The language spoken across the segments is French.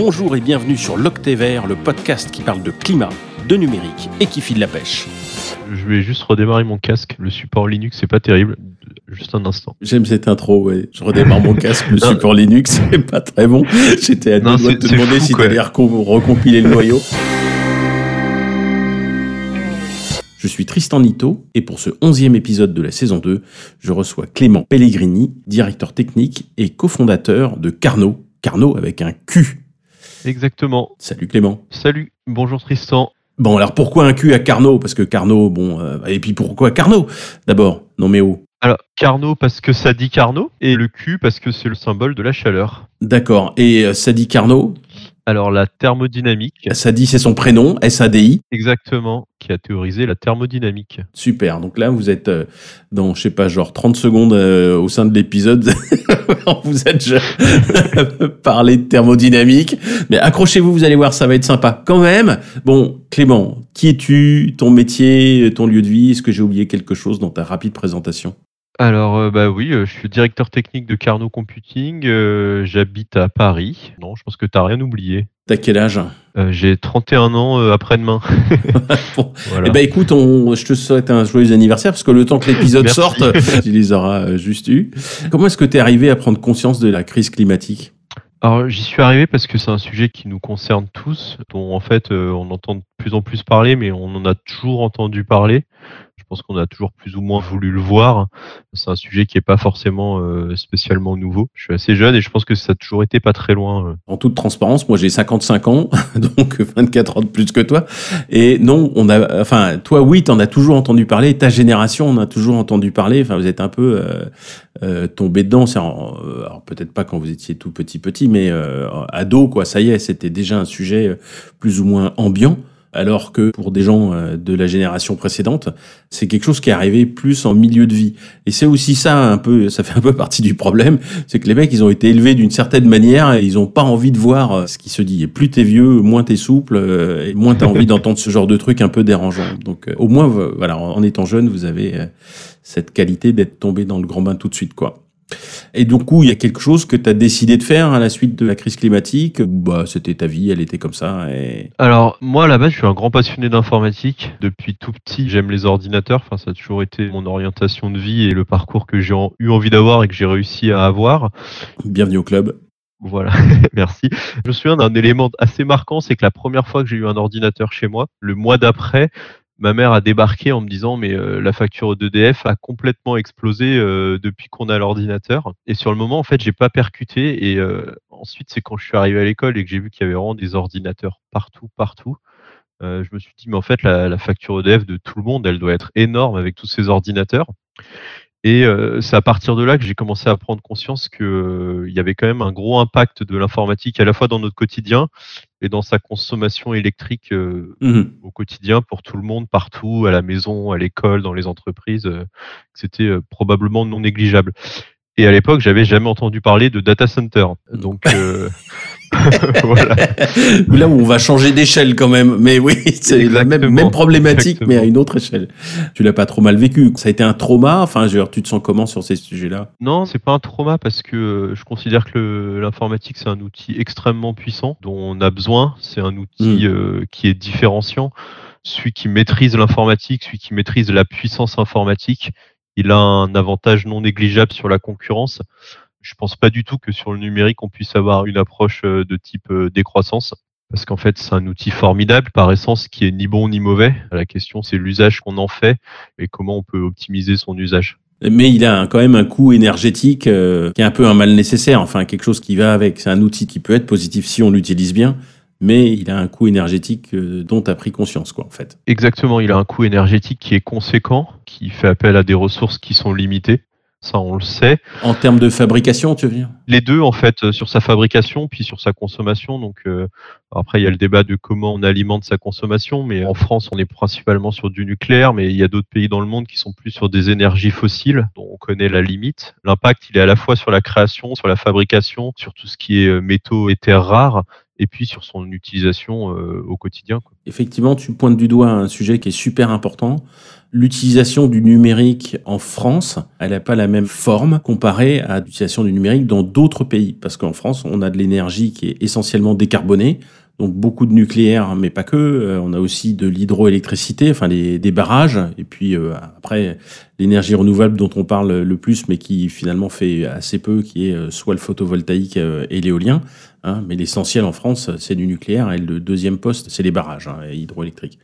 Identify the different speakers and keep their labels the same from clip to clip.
Speaker 1: Bonjour et bienvenue sur l'Octévert, le podcast qui parle de climat, de numérique et qui file la pêche.
Speaker 2: Je vais juste redémarrer mon casque. Le support Linux, c'est pas terrible. Juste un instant.
Speaker 1: J'aime cette intro, ouais. Je redémarre mon casque. Le support Linux, c'est pas très bon. J'étais à deux doigts de te demander
Speaker 2: fou,
Speaker 1: si t'allais recom- recompiler le noyau. Je suis Tristan Nito et pour ce onzième épisode de la saison 2, je reçois Clément Pellegrini, directeur technique et cofondateur de Carnot. Carnot avec un Q.
Speaker 2: Exactement.
Speaker 1: Salut Clément.
Speaker 2: Salut. Bonjour Tristan.
Speaker 1: Bon, alors pourquoi un Q à Carnot? Parce que Carnot, bon, euh, et puis pourquoi Carnot D'abord, non mais oh.
Speaker 2: Alors, Carnot parce que ça dit Carnot et le Q parce que c'est le symbole de la chaleur.
Speaker 1: D'accord. Et euh, ça dit Carnot,
Speaker 2: Alors, la thermodynamique,
Speaker 1: ça dit c'est son prénom, S-A-D-I.
Speaker 2: exactement, qui a théorisé la thermodynamique.
Speaker 1: Super. Donc là, vous êtes euh, dans, je sais pas, genre 30 secondes euh, au sein de l'épisode. vous êtes déjà parlé de thermodynamique. Mais accrochez-vous, vous allez voir, ça va être sympa. Quand même. Bon, Clément, qui es-tu Ton métier, ton lieu de vie? Est-ce que j'ai oublié quelque chose dans ta rapide présentation?
Speaker 2: Alors, euh, bah oui, euh, je suis directeur technique de Carnot Computing. euh, J'habite à Paris. Non, je pense que t'as rien oublié.
Speaker 1: T'as quel âge?
Speaker 2: Euh, J'ai 31 ans euh, après-demain.
Speaker 1: Bon.
Speaker 2: Voilà.
Speaker 1: Eh ben écoute, on, je te souhaite un joyeux anniversaire parce que le temps que l'épisode
Speaker 2: Merci.
Speaker 1: sorte, tu les auras euh, juste eu. Comment est-ce que tu es arrivé à prendre conscience de la crise climatique?
Speaker 2: Alors j'y suis arrivé parce que c'est un sujet qui nous concerne tous, dont en fait euh, on entend de plus en plus parler, mais on en a toujours entendu parler. Pense qu'on a toujours plus ou moins voulu le voir. C'est un sujet qui n'est pas forcément euh, spécialement nouveau. Je suis assez jeune et je pense que ça a toujours été pas très loin. euh.
Speaker 1: En toute transparence, moi j'ai 55 ans, donc 24 ans de plus que toi. Et non, on a, enfin, toi oui, t'en as toujours entendu parler. Ta génération en a toujours entendu parler. Enfin, vous êtes un peu euh, tombé dedans. Alors peut-être pas quand vous étiez tout petit petit, mais ado quoi. Ça y est, c'était déjà un sujet plus ou moins ambiant. Alors que pour des gens euh, de la génération précédente, c'est quelque chose qui est arrivé plus en milieu de vie. Et c'est aussi ça un peu, ça fait un peu partie du problème, c'est que les mecs, ils ont été élevés d'une certaine manière et ils ont pas envie de voir euh, ce qui se dit. Et plus t'es vieux, moins t'es souple, euh, et moins t'as envie d'entendre ce genre de truc un peu dérangeant. Donc, au moins, voilà, en étant jeune, vous avez cette qualité d'être tombé dans le grand bain tout de suite, quoi. Et du coup, il y a quelque chose que tu as décidé de faire à la suite de la crise climatique? Bah, c'était ta vie, elle était comme ça. Et...
Speaker 2: Alors moi à la base je suis un grand passionné d'informatique. Depuis tout petit j'aime les ordinateurs. Enfin ça a toujours été mon orientation de vie et le parcours que j'ai eu envie d'avoir et que j'ai réussi à avoir.
Speaker 1: Bienvenue au club.
Speaker 2: Voilà, merci. Je me souviens d'un élément assez marquant, c'est que la première fois que j'ai eu un ordinateur chez moi, le mois d'après, ma mère a débarqué en me disant mais euh, la facture d'EDF a complètement explosé euh, depuis qu'on a l'ordinateur. Et sur le moment, en fait, j'ai pas percuté. Et euh, ensuite, c'est quand je suis arrivé à l'école et que j'ai vu qu'il y avait vraiment des ordinateurs partout, partout. je me suis dit mais en fait la, la facture EDF de tout le monde, elle doit être énorme avec tous ces ordinateurs. Et euh, c'est à partir de là que j'ai commencé à prendre conscience qu'il y avait quand même un gros impact de l'informatique à la fois dans notre quotidien et dans sa consommation électrique euh,
Speaker 1: Mhm.
Speaker 2: au quotidien pour tout le monde, partout, à la maison, à l'école, dans les entreprises. euh, C'était euh, probablement non négligeable. Et à l'époque, j'avais jamais entendu parler de data center. Donc euh, voilà.
Speaker 1: Là où on va changer d'échelle quand même. Mais oui, c'est la même, problématique, mais à une autre échelle. Tu l'as pas trop mal vécu. Ça a été un trauma? Enfin, je veux dire, tu te sens comment sur ces sujets-là?
Speaker 2: Non, c'est pas un trauma parce que euh, je considère que l'informatique c'est un outil extrêmement puissant dont on a besoin. C'est un outil euh, qui est différenciant. Celui qui maîtrise l'informatique, celui qui maîtrise la puissance informatique, il a un avantage non négligeable sur la concurrence. Je pense pas du tout que sur le numérique on puisse avoir une approche euh, de type euh, décroissance. Parce qu'en fait, c'est un outil formidable par essence qui est ni bon ni mauvais. La question, c'est l'usage qu'on en fait et comment on peut optimiser son usage.
Speaker 1: Mais il a quand même un coût énergétique euh, qui est un peu un mal nécessaire. Enfin, quelque chose qui va avec. C'est un outil qui peut être positif si on l'utilise bien, mais il a un coût énergétique euh, dont tu as pris conscience, quoi, en fait.
Speaker 2: Exactement, il a un coût énergétique qui est conséquent, qui fait appel à des ressources qui sont limitées. Ça, on le sait.
Speaker 1: En termes de fabrication, tu veux dire?
Speaker 2: Les deux, en fait, euh, sur sa fabrication, puis sur sa consommation. Donc, euh, après, il y a le débat de comment on alimente sa consommation. Mais en France, on est principalement sur du nucléaire, mais il y a d'autres pays dans le monde qui sont plus sur des énergies fossiles, dont on connaît la limite. L'impact, il est à la fois sur la création, sur la fabrication, sur tout ce qui est euh, métaux et terres rares, et puis sur son utilisation au quotidien.
Speaker 1: Effectivement, tu pointes du doigt un sujet qui est super important. L'utilisation du numérique en France, elle n'a pas la même forme comparée à l'utilisation du numérique dans d'autres pays. Parce qu'en France, on a de l'énergie qui est essentiellement décarbonée. Donc beaucoup de nucléaire, mais pas que. Euh, on a aussi de l'hydroélectricité, enfin des, des, barrages, et puis euh, après l'énergie renouvelable dont on parle le plus, mais qui finalement fait assez peu, qui est euh, soit le photovoltaïque et l'éolien. Hein, mais l'essentiel en France, c'est du nucléaire, et le deuxième poste, c'est les barrages hein, hydroélectriques.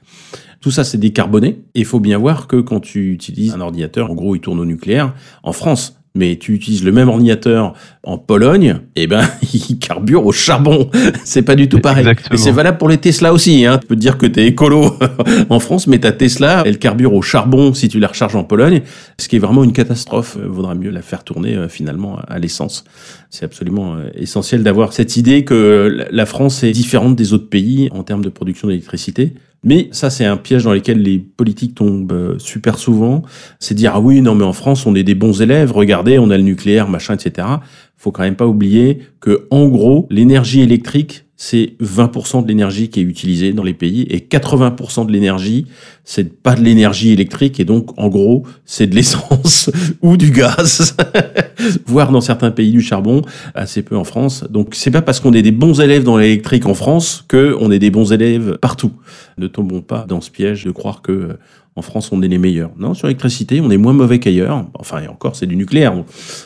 Speaker 1: Tout ça, c'est décarboné. Et il faut bien voir que quand tu utilises un ordinateur, en gros, il tourne au nucléaire. En France, mais tu utilises le même ordinateur en Pologne, eh ben, il carbure au charbon. c'est pas du tout pareil. Et c'est valable pour les Tesla aussi. Hein. Tu peux te dire que tu es écolo en France, mais ta Tesla, elle carbure au charbon si tu la recharges en Pologne, ce qui est vraiment une catastrophe. Il euh, vaudra mieux la faire tourner euh, finalement à l'essence. C'est absolument euh, essentiel d'avoir cette idée que la France est différente des autres pays en termes de production d'électricité. Mais ça, c'est un piège dans lequel les politiques tombent euh, super souvent. C'est dire, ah oui, non, mais en France, on est des bons élèves, regardez, on a le nucléaire, machin, etc. Faut quand même pas oublier que, en gros, l'énergie électrique, c'est 20% de l'énergie qui est utilisée dans les pays et 80% de l'énergie, c'est pas de l'énergie électrique et donc en gros, c'est de l'essence ou du gaz, voire dans certains pays du charbon, assez peu en France. Donc c'est pas parce qu'on est des bons élèves dans l'électrique en France que on est des bons élèves partout. Ne tombons pas dans ce piège de croire que en France, on est les meilleurs. Non, sur l'électricité, on est moins mauvais qu'ailleurs. Enfin, et encore, c'est du nucléaire.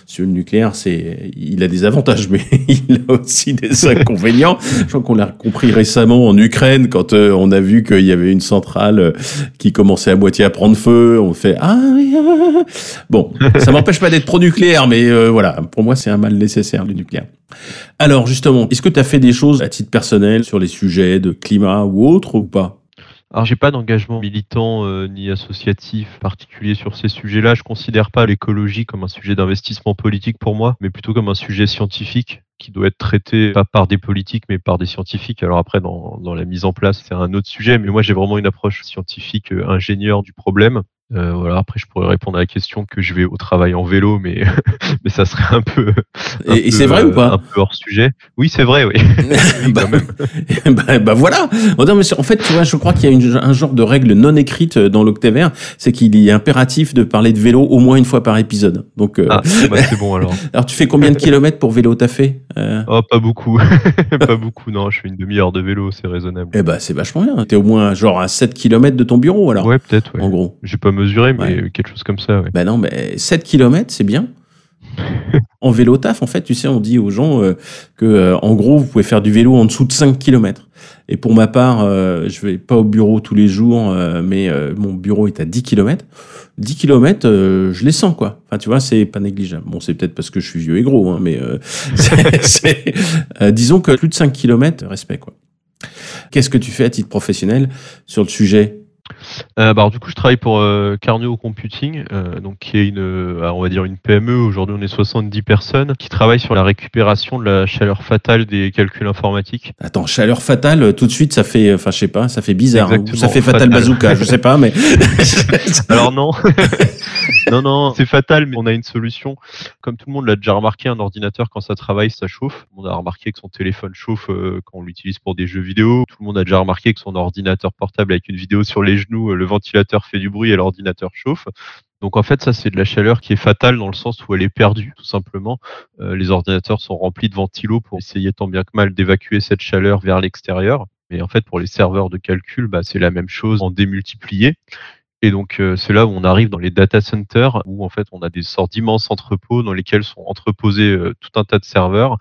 Speaker 1: Sur le nucléaire, c'est, il a des avantages, mais il a aussi des inconvénients. Je crois qu'on l'a compris récemment en Ukraine, quand euh, on a vu qu'il y avait une centrale euh, qui commençait à moitié à prendre feu. On fait ah. Ah, ah, ah. Bon, ça m'empêche pas d'être pro-nucléaire, mais euh, voilà, pour moi, c'est un mal nécessaire le nucléaire. Alors justement, est-ce que tu as fait des choses à titre personnel sur les sujets de climat ou autre ou pas?
Speaker 2: Alors j'ai pas d'engagement militant euh, ni associatif particulier sur ces sujets-là. Je considère pas l'écologie comme un sujet d'investissement politique pour moi, mais plutôt comme un sujet scientifique qui doit être traité pas par des politiques mais par des scientifiques. Alors après dans, dans la mise en place c'est un autre sujet, mais moi j'ai vraiment une approche scientifique euh, ingénieur du problème euh, voilà, après, je pourrais répondre à la question que je vais au travail en vélo, mais, mais ça serait un peu.
Speaker 1: et, c'est vrai ou pas?
Speaker 2: Un peu hors sujet. Oui, c'est vrai, oui.
Speaker 1: bah, bah, bah, voilà. Oh, mais en fait, tu vois, je crois qu'il y a une, un genre de règle non écrite euh, dans l'Octavert, c'est qu'il est impératif de parler de vélo au moins une fois par épisode. Donc,
Speaker 2: euh... ah, bah, c'est bon alors.
Speaker 1: alors, tu fais combien de kilomètres pour vélo t'as fait
Speaker 2: euh? Oh, pas beaucoup. pas beaucoup, non. Je fais une demi-heure de vélo, c'est raisonnable.
Speaker 1: Eh bah, c'est vachement bien. T'es au moins genre à 7 kilomètres de ton bureau alors.
Speaker 2: Ouais, peut-être, ouais. En gros. J'ai pas mesurer, mais quelque chose comme ça. Ouais.
Speaker 1: Ben non, mais 7 km, c'est bien. en vélo taf, en fait, tu sais, on dit aux gens euh, que, euh, en gros, vous pouvez faire du vélo en dessous de 5 km. Et pour ma part, euh, je vais pas au bureau tous les jours, euh, mais mon bureau est à 10 km. 10 km, je les sens, quoi. Enfin, tu vois, c'est pas négligeable. Bon, c'est peut-être parce que je suis vieux et gros, hein, mais disons que plus de 5 km, respect, quoi. Qu'est-ce que tu fais à titre professionnel sur le sujet?
Speaker 2: Euh, bah, du coup, je travaille pour euh, Computing, euh, donc qui est une, euh, on va dire une PME. Aujourd'hui, on est 70 personnes qui travaillent sur la récupération de la chaleur fatale des calculs informatiques.
Speaker 1: Attends, chaleur fatale, tout de suite, ça fait, enfin, je sais pas, ça fait bizarre. Ça fait fatal, bazooka, je sais pas, mais.
Speaker 2: Alors non, non, non, c'est fatal, mais on a une solution. Comme tout le monde l'a déjà remarqué, un ordinateur quand ça travaille, ça chauffe. On a remarqué que son téléphone chauffe quand on l'utilise pour des jeux vidéo. Tout le monde a déjà remarqué que son ordinateur portable avec une vidéo sur les genoux, euh, le ventilateur fait du bruit et l'ordinateur chauffe. Donc en fait, ça c'est de la chaleur qui est fatale dans le sens où elle est perdue, tout simplement. Euh, les ordinateurs sont remplis de ventilos pour essayer tant bien que mal d'évacuer cette chaleur vers l'extérieur. Mais en fait, pour les serveurs de calcul, bah, c'est la même chose en démultiplié. Et donc, euh, c'est là où on arrive dans les data centers, où en fait, on a des sortes d'immenses entrepôts dans lesquels sont entreposés euh, tout un tas de serveurs,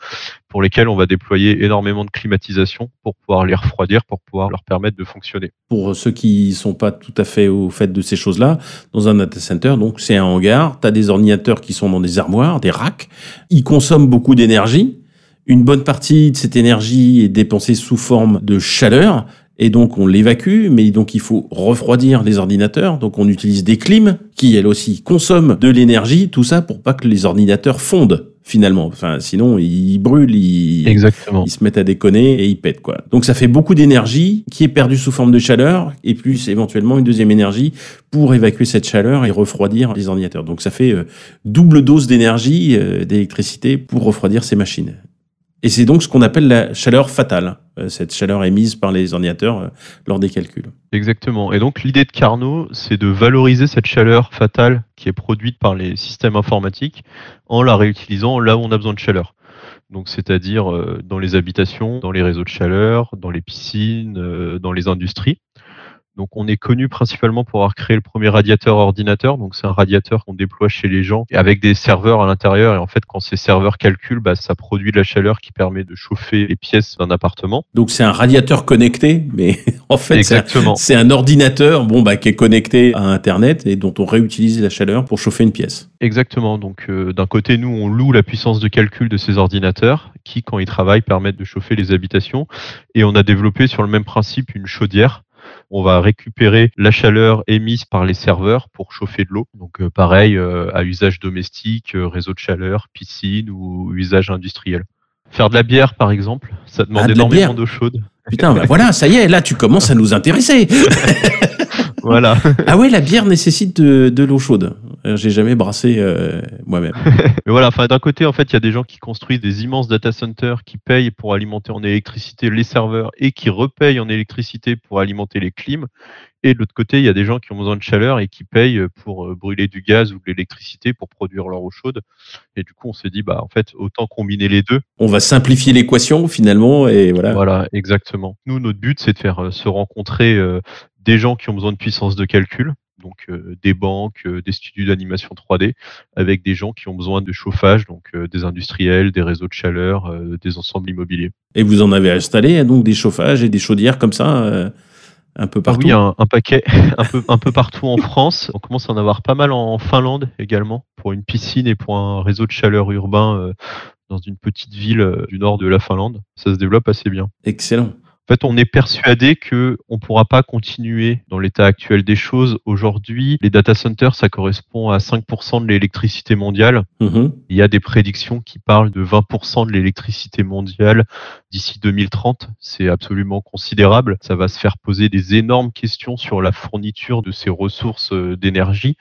Speaker 2: pour lesquels on va déployer énormément de climatisation pour pouvoir les refroidir, pour pouvoir leur permettre de fonctionner.
Speaker 1: Pour ceux qui sont pas tout à fait au fait de ces choses-là, dans un data center, donc c'est un hangar, tu as des ordinateurs qui sont dans des armoires, des racks, ils consomment beaucoup d'énergie. Une bonne partie de cette énergie est dépensée sous forme de chaleur et donc on l'évacue, mais donc il faut refroidir les ordinateurs. Donc on utilise des clims qui elles aussi consomment de l'énergie, tout ça pour pas que les ordinateurs fondent finalement. Enfin, sinon ils brûlent, ils,
Speaker 2: Exactement.
Speaker 1: ils se mettent à déconner et ils pètent quoi. Donc ça fait beaucoup d'énergie qui est perdue sous forme de chaleur et plus éventuellement une deuxième énergie pour évacuer cette chaleur et refroidir les ordinateurs. Donc ça fait euh, double dose d'énergie, euh, d'électricité pour refroidir ces machines. Et c'est donc ce qu'on appelle la chaleur fatale, euh, cette chaleur émise par les ordinateurs euh, lors des calculs.
Speaker 2: Exactement. Et donc l'idée de Carnot, c'est de valoriser cette chaleur fatale qui est produite par les systèmes informatiques en la réutilisant là où on a besoin de chaleur. Donc c'est-à-dire euh, dans les habitations, dans les réseaux de chaleur, dans les piscines, dans les industries. Donc on est connu principalement pour avoir créé le premier radiateur ordinateur. Donc c'est un radiateur qu'on déploie chez les gens avec des serveurs à l'intérieur. Et en fait, quand ces serveurs calculent, bah, ça produit de la chaleur qui permet de chauffer les pièces d'un appartement.
Speaker 1: Donc c'est un radiateur connecté, mais en fait c'est un, ordinateur bon, bah, qui est connecté à Internet et dont on réutilise la chaleur pour chauffer une pièce.
Speaker 2: Exactement. Donc euh, d'un côté, nous, on loue la puissance de calcul de ces ordinateurs qui, quand ils travaillent, permettent de chauffer les habitations. Et on a développé sur le même principe une chaudière on va récupérer la chaleur émise par les serveurs pour chauffer de l'eau. Donc euh, pareil, euh, à usage domestique, euh, réseau de chaleur, piscine ou usage industriel. Faire de la bière, par exemple, ça demande ah, énormément d'eau chaude.
Speaker 1: Putain, bah voilà, ça y est, là, tu commences à nous intéresser.
Speaker 2: voilà.
Speaker 1: Ah ouais, la bière nécessite de l'eau chaude. Euh, j'ai jamais brassé euh, moi-même.
Speaker 2: Mais voilà, enfin d'un côté, en fait, il y a des gens qui construisent des immenses data centers qui payent pour alimenter en électricité les serveurs et qui repayent en électricité pour alimenter les clims. Et de l'autre côté, il y a des gens qui ont besoin de chaleur et qui payent pour euh, brûler du gaz ou de l'électricité pour produire leur eau chaude. Et du coup, on s'est dit, bah, en fait, autant combiner les deux.
Speaker 1: On va simplifier l'équation finalement et voilà.
Speaker 2: Voilà, exactement. Nous, notre but, c'est de faire se rencontrer des gens qui ont besoin de puissance de calcul, donc euh, des banques, euh, des studios d'animation 3D, avec des gens qui ont besoin de chauffage, donc euh, des industriels, des réseaux de chaleur, des ensembles immobiliers.
Speaker 1: Et vous en avez installé hein, donc des chauffages et des chaudières comme ça un peu partout
Speaker 2: Oui, un, un paquet, un peu, un peu partout en France. On commence à en avoir pas mal en Finlande également, pour une piscine et pour un réseau de chaleur urbain dans une petite ville du nord de la Finlande. Ça se développe assez bien.
Speaker 1: Excellent.
Speaker 2: En fait, on est persuadé que on pourra pas continuer dans l'état actuel des choses. Aujourd'hui, les data centers, ça correspond à 5% de l'électricité mondiale. Mm-hmm. Il y a des prédictions qui parlent de 20% de l'électricité mondiale d'ici 2030. C'est absolument considérable. Ça va se faire poser des énormes questions sur la fourniture de ces ressources euh, d'énergie.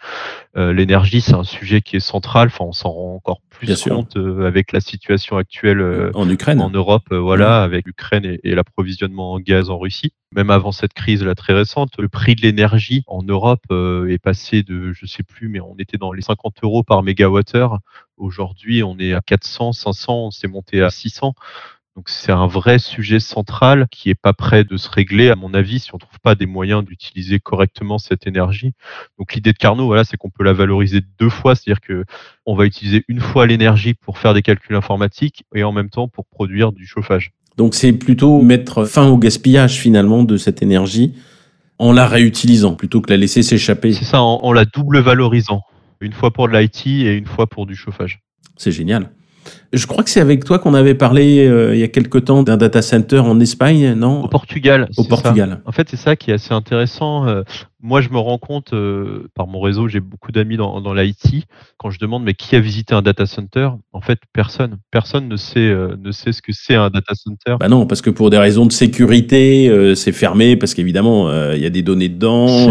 Speaker 2: Euh, l'énergie, c'est un sujet qui est central. Enfin, on s'en rend encore plus compte euh, avec la situation actuelle
Speaker 1: en Ukraine,
Speaker 2: en Europe, voilà, avec l'Ukraine et, l'approvisionnement en gaz en Russie. Même avant cette crise là très récente, le prix de l'énergie en Europe est passé de, je sais plus, mais on était dans les 50 euros par mégawattheure. Aujourd'hui, on est à 400, 500, on s'est monté à 600. Donc c'est un vrai sujet central qui est pas prêt de se régler, à mon avis, si on trouve pas des moyens d'utiliser correctement cette énergie. Donc l'idée de Carnot, voilà, c'est qu'on peut la valoriser deux fois, c'est-à-dire que on va utiliser une fois l'énergie pour faire des calculs informatiques et en même temps pour produire du chauffage.
Speaker 1: Donc c'est plutôt mettre fin au gaspillage finalement de cette énergie en la réutilisant plutôt que la laisser s'échapper.
Speaker 2: C'est ça, en, en la double valorisant. Une fois pour de l'IT et une fois pour du chauffage.
Speaker 1: C'est génial. Je crois que c'est avec toi qu'on avait parlé euh, il y a quelque temps d'un data center en Espagne, non?
Speaker 2: Au Portugal.
Speaker 1: Au Portugal.
Speaker 2: En fait, c'est ça qui est assez intéressant. Euh, moi, je me rends compte, euh, par mon réseau, j'ai beaucoup d'amis dans, dans l'IT. Quand je demande, mais qui a visité un data center? En fait, personne. Personne ne sait, euh, ne sait ce que c'est un data center.
Speaker 1: Bah non, parce que pour des raisons de sécurité, euh, c'est fermé, parce qu'évidemment, il y a des données dedans,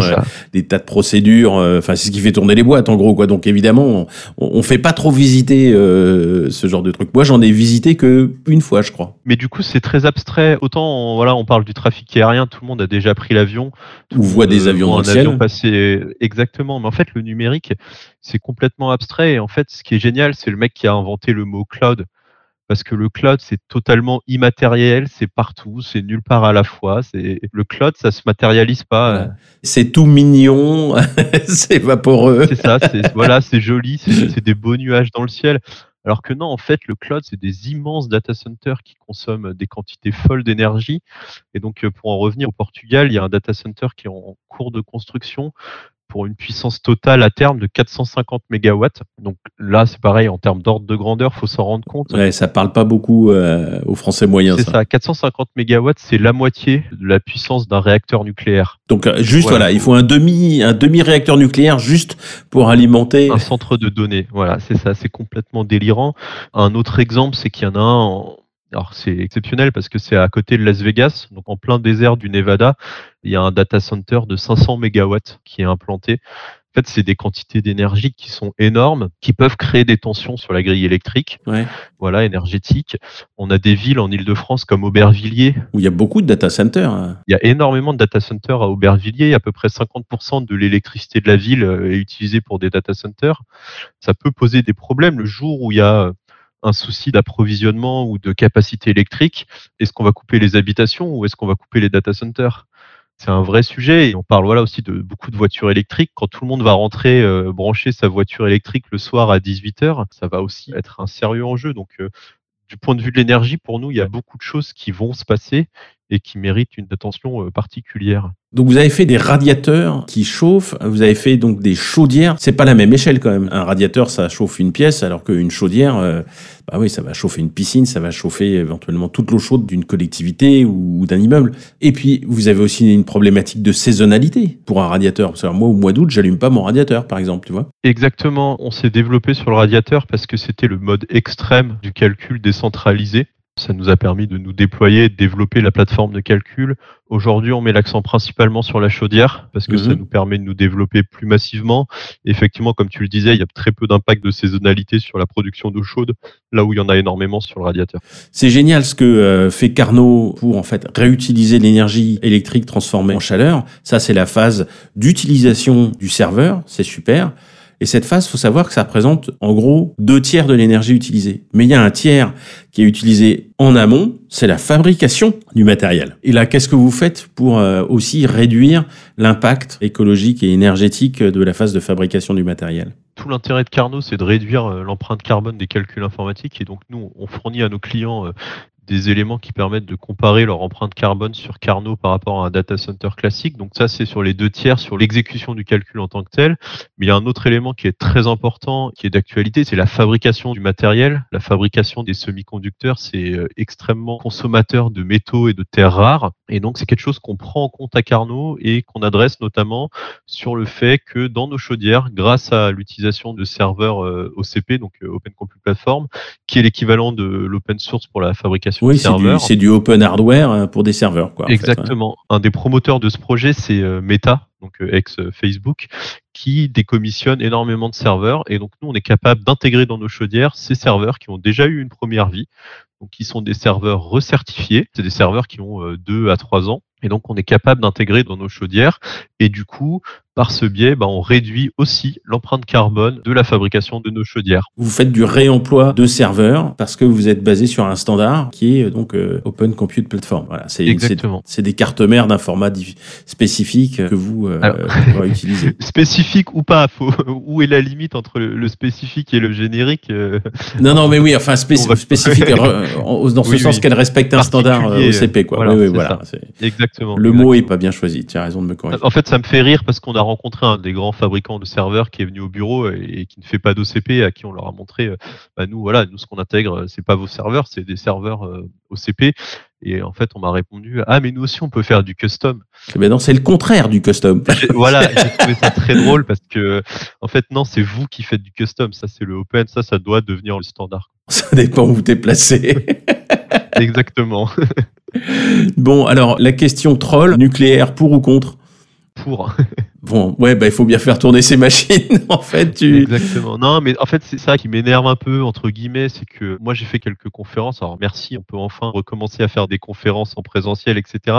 Speaker 1: des tas de procédures. Enfin, c'est ce qui fait tourner les boîtes, en gros. Quoi. Donc, évidemment, on, ne fait pas trop visiter ce genre de truc. Moi, j'en ai visité que une fois, je crois.
Speaker 2: Mais du coup, c'est très abstrait. Autant, on, voilà, on parle du trafic aérien, tout le monde a déjà pris l'avion.
Speaker 1: Ou voit des avions un avion
Speaker 2: passé exactement. Mais en fait, le numérique, c'est complètement abstrait. Et en fait, ce qui est génial, c'est le mec qui a inventé le mot cloud. Parce que le cloud, c'est totalement immatériel, c'est partout, c'est nulle part à la fois. C'est le cloud, ça se matérialise pas.
Speaker 1: C'est tout mignon, c'est vaporeux.
Speaker 2: C'est ça. Voilà, c'est joli, c'est des beaux nuages dans le ciel. Alors que non, en fait, le cloud, c'est des immenses data centers qui consomment des quantités folles d'énergie. Et donc, euh, pour en revenir au Portugal, il y a un data center qui est en cours de construction pour une puissance totale à terme de 450 MW. Donc là, c'est pareil, en termes d'ordre de grandeur, faut s'en rendre compte.
Speaker 1: Ouais, ça parle pas beaucoup euh, aux Français moyens.
Speaker 2: C'est ça. 450 MW, c'est la moitié de la puissance d'un réacteur nucléaire.
Speaker 1: Donc euh, juste voilà, il faut un demi un demi réacteur nucléaire juste pour alimenter
Speaker 2: un centre de données. Voilà, c'est ça, c'est complètement délirant. Un autre exemple, c'est qu'il y en a un en alors c'est exceptionnel parce que c'est à côté de Las Vegas, donc en plein désert du Nevada. Il y a un data center de 500 MW qui est implanté. En fait, c'est des quantités d'énergie qui sont énormes, qui peuvent créer des tensions sur la grille électrique,
Speaker 1: Ouais.
Speaker 2: voilà, énergétique. On a des villes en Île-de-France comme Aubervilliers.
Speaker 1: Où il y a beaucoup de data centers. hein.
Speaker 2: Il y a énormément de data centers à Aubervilliers. À peu près 50% de l'électricité de la ville est utilisée pour des data centers. Ça peut poser des problèmes le jour où il y a un souci d'approvisionnement ou de capacité électrique. Est-ce qu'on va couper les habitations ou est-ce qu'on va couper les data centers? C'est un vrai sujet et on parle aussi de beaucoup de voitures électriques. Quand tout le monde va rentrer euh, brancher sa voiture électrique le soir à 18h, ça va aussi être un sérieux enjeu. Donc euh, du point de vue de l'énergie, pour nous, il y a beaucoup de choses qui vont se passer et qui méritent une attention euh, particulière.
Speaker 1: Donc vous avez fait des radiateurs qui chauffent, vous avez fait donc des chaudières. C'est pas la même échelle quand même. Un radiateur, ça chauffe une pièce, alors qu'une chaudière, euh, bah oui, ça va chauffer une piscine, ça va chauffer éventuellement toute l'eau chaude d'une collectivité ou d'un immeuble. Et puis vous avez aussi une problématique de saisonnalité pour un radiateur. Parce que moi, au mois d'août, j'allume pas mon radiateur, par exemple, tu vois.
Speaker 2: Exactement. On s'est développé sur le radiateur parce que c'était le mode extrême du calcul décentralisé. Ça nous a permis de nous déployer, de développer la plateforme de calcul. Aujourd'hui, on met l'accent principalement sur la chaudière parce que ça
Speaker 1: Mhm.
Speaker 2: nous permet de nous développer plus massivement. Effectivement, comme tu le disais, il y a très peu d'impact de saisonnalité sur la production d'eau chaude, là où il y en a énormément sur le radiateur.
Speaker 1: C'est génial ce que euh, fait Carnot pour en fait réutiliser l'énergie électrique transformée en chaleur. Ça, c'est la phase d'utilisation du serveur. C'est super. Et cette phase, faut savoir que ça représente en gros deux tiers de l'énergie utilisée. Mais il y a un tiers qui est utilisé en amont, c'est la fabrication du matériel. Et là, qu'est-ce que vous faites pour euh, aussi réduire l'impact écologique et énergétique de la phase de fabrication du matériel?
Speaker 2: Tout l'intérêt de Carnot, c'est de réduire euh, l'empreinte carbone des calculs informatiques. Et donc, nous, on fournit à nos clients euh, des éléments qui permettent de comparer leur empreinte carbone sur Carnot par rapport à un data center classique. Donc ça, c'est sur les deux tiers, sur l'exécution du calcul en tant que tel. Mais il y a un autre élément qui est très important, qui est d'actualité, c'est la fabrication du matériel. La fabrication des semi-conducteurs, c'est euh, extrêmement consommateur de métaux et de terres rares. Et donc, c'est quelque chose qu'on prend en compte à Carnot et qu'on adresse notamment sur le fait que dans nos chaudières, grâce à l'utilisation de serveurs euh, OCP, donc euh, Open Compute Platform, qui est l'équivalent de l'open source pour la fabrication
Speaker 1: Oui, c'est du,
Speaker 2: serveurs.
Speaker 1: c'est du open hardware euh, pour des serveurs. Quoi, en fait, ouais.
Speaker 2: Exactement. Un des promoteurs de ce projet, c'est euh, Meta, donc euh, ex euh, Facebook, qui décommissionne énormément de serveurs. Et donc, nous, on est capable d'intégrer dans nos chaudières ces serveurs qui ont déjà eu une première vie, donc qui sont des serveurs recertifiés. C'est des serveurs qui ont deux à trois ans. Et donc, on est capable d'intégrer dans nos chaudières. Et du coup, par ce biais, bah, on réduit aussi l'empreinte carbone de la fabrication de nos chaudières.
Speaker 1: Vous faites du réemploi de serveurs parce que vous êtes basé sur un standard qui est donc euh, Open Compute Platform. Voilà, c'est
Speaker 2: Exactement.
Speaker 1: c'est- des cartes mères d'un format spécifique que vous euh,
Speaker 2: Alors.
Speaker 1: utiliser.
Speaker 2: Spécifique ou pas, faut, où est la limite entre le, le spécifique et le générique euh,
Speaker 1: Non, non, mais oui, enfin spéc-
Speaker 2: On va-
Speaker 1: spécifique dans ce
Speaker 2: Oui,
Speaker 1: sens
Speaker 2: oui.
Speaker 1: qu'elle respecte un standard euh, OCP. Quoi.
Speaker 2: voilà,
Speaker 1: oui, oui, voilà. c'est-
Speaker 2: Exactement.
Speaker 1: Le mot est pas bien choisi. Tu as raison de me corriger.
Speaker 2: En fait, ça me fait rire parce qu'on a rencontré un des grands fabricants de serveurs qui est venu au bureau et, qui ne fait pas d'OCP, à qui on leur a montré, euh, bah, nous, voilà, nous, ce qu'on intègre, euh, c'est pas vos serveurs, c'est des serveurs euh, OCP. Et en fait, on m'a répondu, ah, mais nous aussi, on peut faire du custom.
Speaker 1: Eh ben non, c'est le contraire du custom.
Speaker 2: Voilà, j'ai trouvé ça très drôle parce que, en fait, non, c'est vous qui faites du custom. Ça, c'est le open. Ça, ça doit devenir le standard.
Speaker 1: Ça dépend où t'es placé.
Speaker 2: Exactement.
Speaker 1: bon, alors la question troll nucléaire pour ou contre?
Speaker 2: Pour.
Speaker 1: Bon, ouais, bah, il faut bien faire tourner ces machines. en fait, tu.
Speaker 2: Exactement. Non, mais en fait, c'est ça qui m'énerve un peu, entre guillemets, c'est que moi, j'ai fait quelques conférences. Alors, merci, on peut enfin recommencer à faire des conférences en présentiel, etc.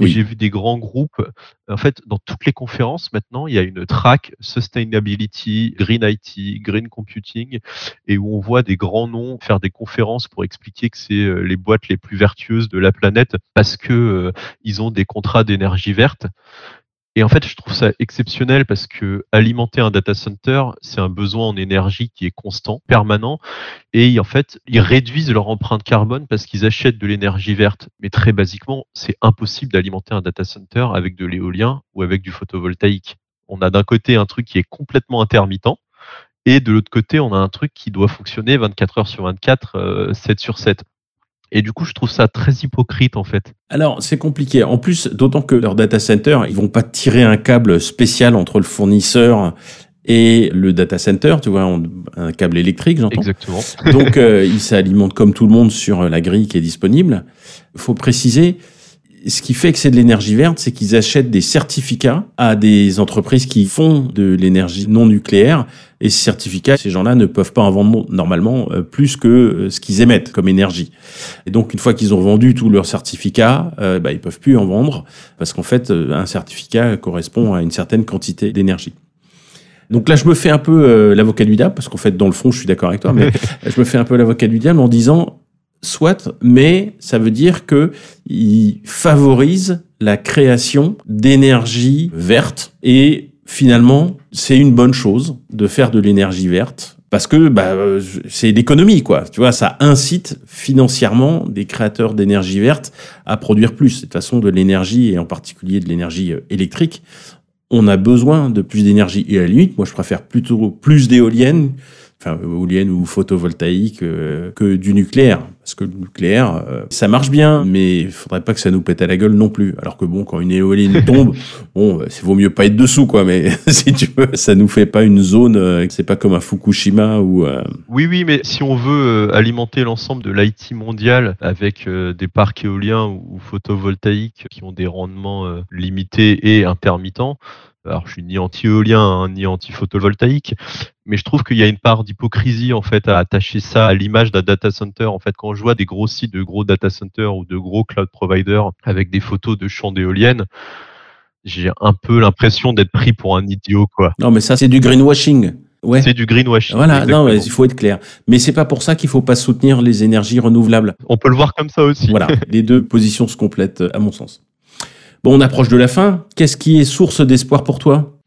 Speaker 2: Et
Speaker 1: Oui.
Speaker 2: j'ai vu des grands groupes. En fait, dans toutes les conférences, maintenant, il y a une track Sustainability, Green IT, Green Computing, et où on voit des grands noms faire des conférences pour expliquer que c'est euh, les boîtes les plus vertueuses de la planète parce que euh, ils ont des contrats d'énergie verte. Et en fait, je trouve ça exceptionnel parce que alimenter un data center, c'est un besoin en énergie qui est constant, permanent. Et en fait, ils réduisent leur empreinte carbone parce qu'ils achètent de l'énergie verte. Mais très basiquement, c'est impossible d'alimenter un data center avec de l'éolien ou avec du photovoltaïque. On a d'un côté un truc qui est complètement intermittent. Et de l'autre côté, on a un truc qui doit fonctionner 24 heures sur 24, euh, 7 sur 7. Et du coup, je trouve ça très hypocrite en fait.
Speaker 1: Alors, c'est compliqué. En plus, d'autant que leur data center, ils vont pas tirer un câble spécial entre le fournisseur et le data center, tu vois, on- un câble électrique, j'entends.
Speaker 2: Exactement.
Speaker 1: Donc, euh, ils s'alimentent comme tout le monde sur la grille qui est disponible. Il faut préciser, ce qui fait que c'est de l'énergie verte, c'est qu'ils achètent des certificats à des entreprises qui font de l'énergie non nucléaire. Et ces certificats, ces gens-là ne peuvent pas en vendre normalement euh, plus que euh, ce qu'ils émettent comme énergie. Et donc, une fois qu'ils ont vendu tous leurs certificats, euh, bah, ils peuvent plus en vendre parce qu'en fait, euh, un certificat correspond à une certaine quantité d'énergie. Donc là, je me fais un peu l'avocat du diable, parce qu'en fait, dans le fond, je suis d'accord avec toi, mais je me fais un peu l'avocat du diable en disant, soit, mais ça veut dire que il favorise la création d'énergie verte et finalement, c'est une bonne chose de faire de l'énergie verte parce que bah, euh, c'est l'économie, quoi. Tu vois, ça incite financièrement des créateurs d'énergie verte à produire plus. De toute façon, de l'énergie, et en particulier de l'énergie euh, électrique, on a besoin de plus d'énergie. Et à la limite, moi, je préfère plutôt plus d'éoliennes enfin éolienne ou photovoltaïque euh, que du nucléaire. Parce que le nucléaire euh, ça marche bien mais il faudrait pas que ça nous pète à la gueule non plus. Alors que bon quand une éolienne tombe bon c'est vaut mieux pas être dessous quoi mais si tu veux ça nous fait pas une zone euh, c'est pas comme un Fukushima ou
Speaker 2: oui oui mais si on veut alimenter l'ensemble de l'IT mondial avec des parcs éoliens ou photovoltaïques qui ont des rendements limités et intermittents alors je suis ni anti-éolien hein, ni anti-photovoltaïque, mais je trouve qu'il y a une part d'hypocrisie en fait à attacher ça à l'image d'un data center. En fait, quand je vois des gros sites de gros data centers ou de gros cloud providers avec des photos de champs d'éoliennes, j'ai un peu l'impression d'être pris pour un idiot, quoi.
Speaker 1: Non, mais ça c'est du greenwashing. Ouais.
Speaker 2: C'est du greenwashing.
Speaker 1: Voilà, non, il faut être clair. Mais c'est pas pour ça qu'il faut pas soutenir les énergies renouvelables.
Speaker 2: On peut le voir comme ça aussi.
Speaker 1: Voilà, les deux positions se complètent à mon sens. Bon, on approche de la fin. Qu'est-ce qui est source d'espoir pour toi?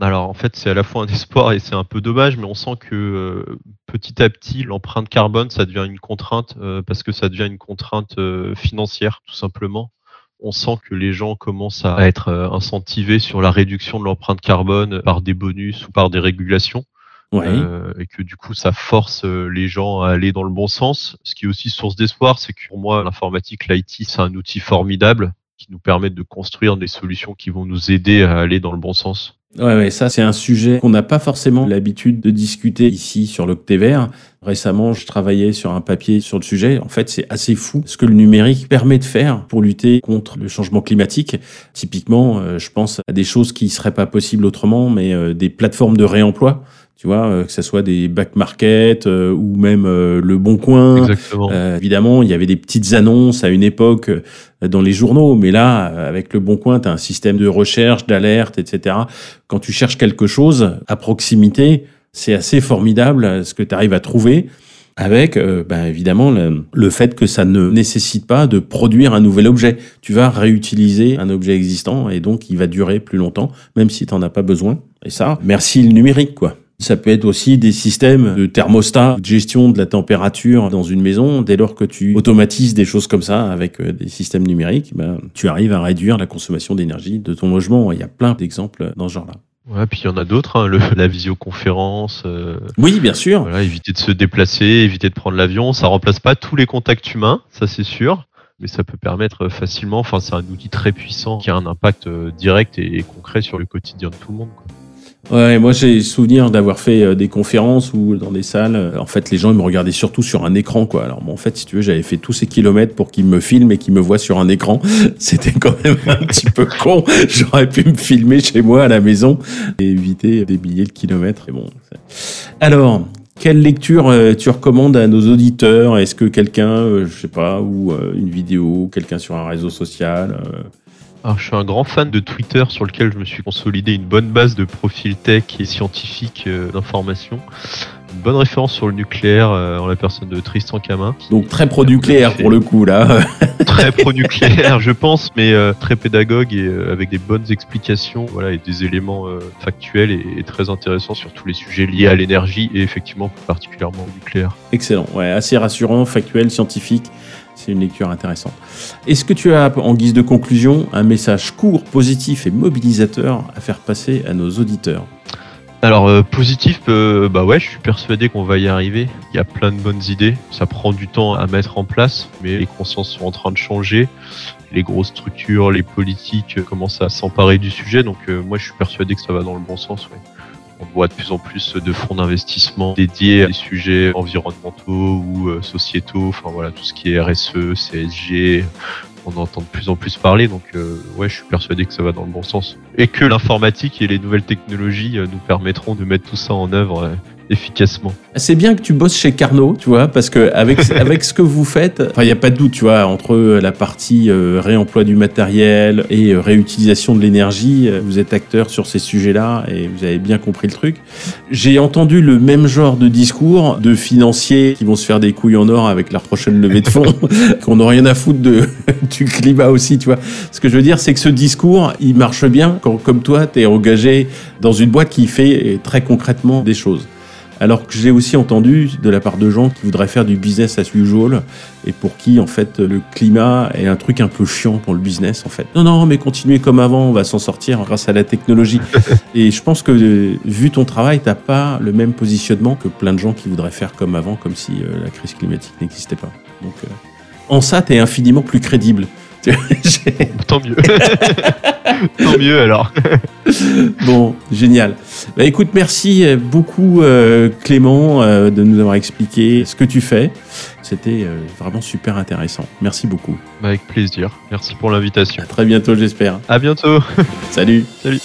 Speaker 2: Alors en fait c'est à la fois un espoir et c'est un peu dommage, mais on sent que euh, petit à petit l'empreinte carbone ça devient une contrainte euh, parce que ça devient une contrainte euh, financière tout simplement. On sent que les gens commencent à être incentivés sur la réduction de l'empreinte carbone par des bonus ou par des régulations. et que du coup ça force les gens à aller dans le bon sens. Ce qui est aussi source d'espoir, c'est que pour moi l'informatique, l'IT, c'est un outil formidable qui nous permet de construire des solutions qui vont nous aider à aller dans le bon sens.
Speaker 1: Ouais, ouais, ça c'est un sujet qu'on n'a pas forcément l'habitude de discuter ici sur l'Octévert. Récemment, je travaillais sur un papier sur le sujet. En fait, c'est assez fou ce que le numérique permet de faire pour lutter contre le changement climatique. Typiquement, euh, je pense à des choses qui seraient pas possibles autrement, mais euh, des plateformes de réemploi tu vois, euh, que ce soit des back market euh, ou même euh, le Bon Coin. Évidemment, il y avait des petites annonces à une époque dans les journaux, mais là, avec le Bon Coin, tu as un système de recherche, d'alerte, etc. Quand tu cherches quelque chose à proximité, c'est assez formidable ce que tu arrives à trouver avec ben, évidemment le, le, fait que ça ne nécessite pas de produire un nouvel objet. Tu vas réutiliser un objet existant et donc il va durer plus longtemps, même si tu n'en as pas besoin. Et ça, merci le numérique, quoi. Ça peut être aussi des systèmes de thermostat, de gestion de la température dans une maison. Dès lors que tu automatises des choses comme ça avec euh, des systèmes numériques, ben, tu arrives à réduire la consommation d'énergie de ton logement. Il y a plein d'exemples dans ce genre-là.
Speaker 2: Ouais, puis il y en a d'autres, hein, la visioconférence. Euh,
Speaker 1: oui, bien sûr.
Speaker 2: Voilà, éviter de se déplacer, éviter de prendre l'avion. Ça remplace pas tous les contacts humains, ça c'est sûr mais ça peut permettre facilement, enfin c'est un outil très puissant qui a un impact euh, direct et concret sur le quotidien de tout le monde. Quoi.
Speaker 1: Ouais, moi j'ai souvenir d'avoir fait euh, des conférences ou dans des salles. Euh, en fait, les gens ils me regardaient surtout sur un écran, quoi. Alors, bon, en fait, si tu veux, j'avais fait tous ces kilomètres pour qu'ils me filment et qu'ils me voient sur un écran. C'était quand même un petit peu con. J'aurais pu me filmer chez moi à la maison et éviter des milliers de kilomètres. Et bon. Alors, quelle lecture euh, tu recommandes à nos auditeurs? Est-ce que quelqu'un, je sais pas, ou une vidéo, quelqu'un sur un réseau social
Speaker 2: alors, je suis un grand fan de Twitter sur lequel je me suis consolidé une bonne base de profils tech et scientifiques euh, d'information. Une bonne référence sur le nucléaire euh, en la personne de Tristan Camin.
Speaker 1: Donc très pro-nucléaire pour le coup là.
Speaker 2: très pro-nucléaire je pense, mais euh, très pédagogue et avec des bonnes explications voilà, et des éléments factuels et, et, très intéressants sur tous les sujets liés à l'énergie et effectivement plus particulièrement au nucléaire.
Speaker 1: Excellent, ouais, assez rassurant, factuel, scientifique. C'est une lecture intéressante. Est-ce que tu as, en guise de conclusion, un message court, positif et mobilisateur à faire passer à nos auditeurs?
Speaker 2: Alors euh, positif, euh, bah ouais, je suis persuadé qu'on va y arriver. Il y a plein de bonnes idées. Ça prend du temps à mettre en place, mais les consciences sont en train de changer. Les grosses structures, les politiques commencent à s'emparer du sujet. Donc euh, moi, je suis persuadé que ça va dans le bon sens. Ouais on voit de plus en plus de fonds d'investissement dédiés à des sujets environnementaux ou euh, sociétaux, enfin voilà, tout ce qui est RSE, CSG, on entend de plus en plus parler. Donc, euh, ouais, je suis persuadé que ça va dans le bon sens. Et que l'informatique et les nouvelles technologies nous permettront de mettre tout ça en œuvre efficacement.
Speaker 1: C'est bien que tu bosses chez Carnot, tu vois, parce que avec, avec ce que vous faites, il n'y a pas de doute, tu vois, entre la partie euh, réemploi du matériel et euh, réutilisation de l'énergie, euh, vous êtes acteur sur ces sujets-là et vous avez bien compris le truc. J'ai entendu le même genre de discours de financiers qui vont se faire des couilles en or avec leur prochaine levée de fonds, qu'on n'a rien à foutre de, du climat aussi, tu vois. Ce que je veux dire, c'est que ce discours, il marche bien quand, comme toi, tu es engagé dans une boîte qui fait très concrètement des choses. Alors que j'ai aussi entendu de la part de gens qui voudraient faire du business as usual et pour qui, en fait, le climat est un truc un peu chiant pour le business, en fait. Non, non, mais continuez comme avant, on va s'en sortir grâce à la technologie. et je pense que, vu ton travail, t'as pas le même positionnement que plein de gens qui voudraient faire comme avant, comme si euh, la crise climatique n'existait pas. Donc, euh, en ça, t'es infiniment plus crédible.
Speaker 2: Tant mieux. Tant mieux alors.
Speaker 1: bon, génial. Bah, écoute, merci beaucoup euh, Clément euh, de nous avoir expliqué ce que tu fais. C'était euh, vraiment super intéressant. Merci beaucoup.
Speaker 2: Bah, avec plaisir. Merci pour l'invitation.
Speaker 1: À très bientôt, j'espère.
Speaker 2: À bientôt.
Speaker 1: Salut.
Speaker 2: Salut.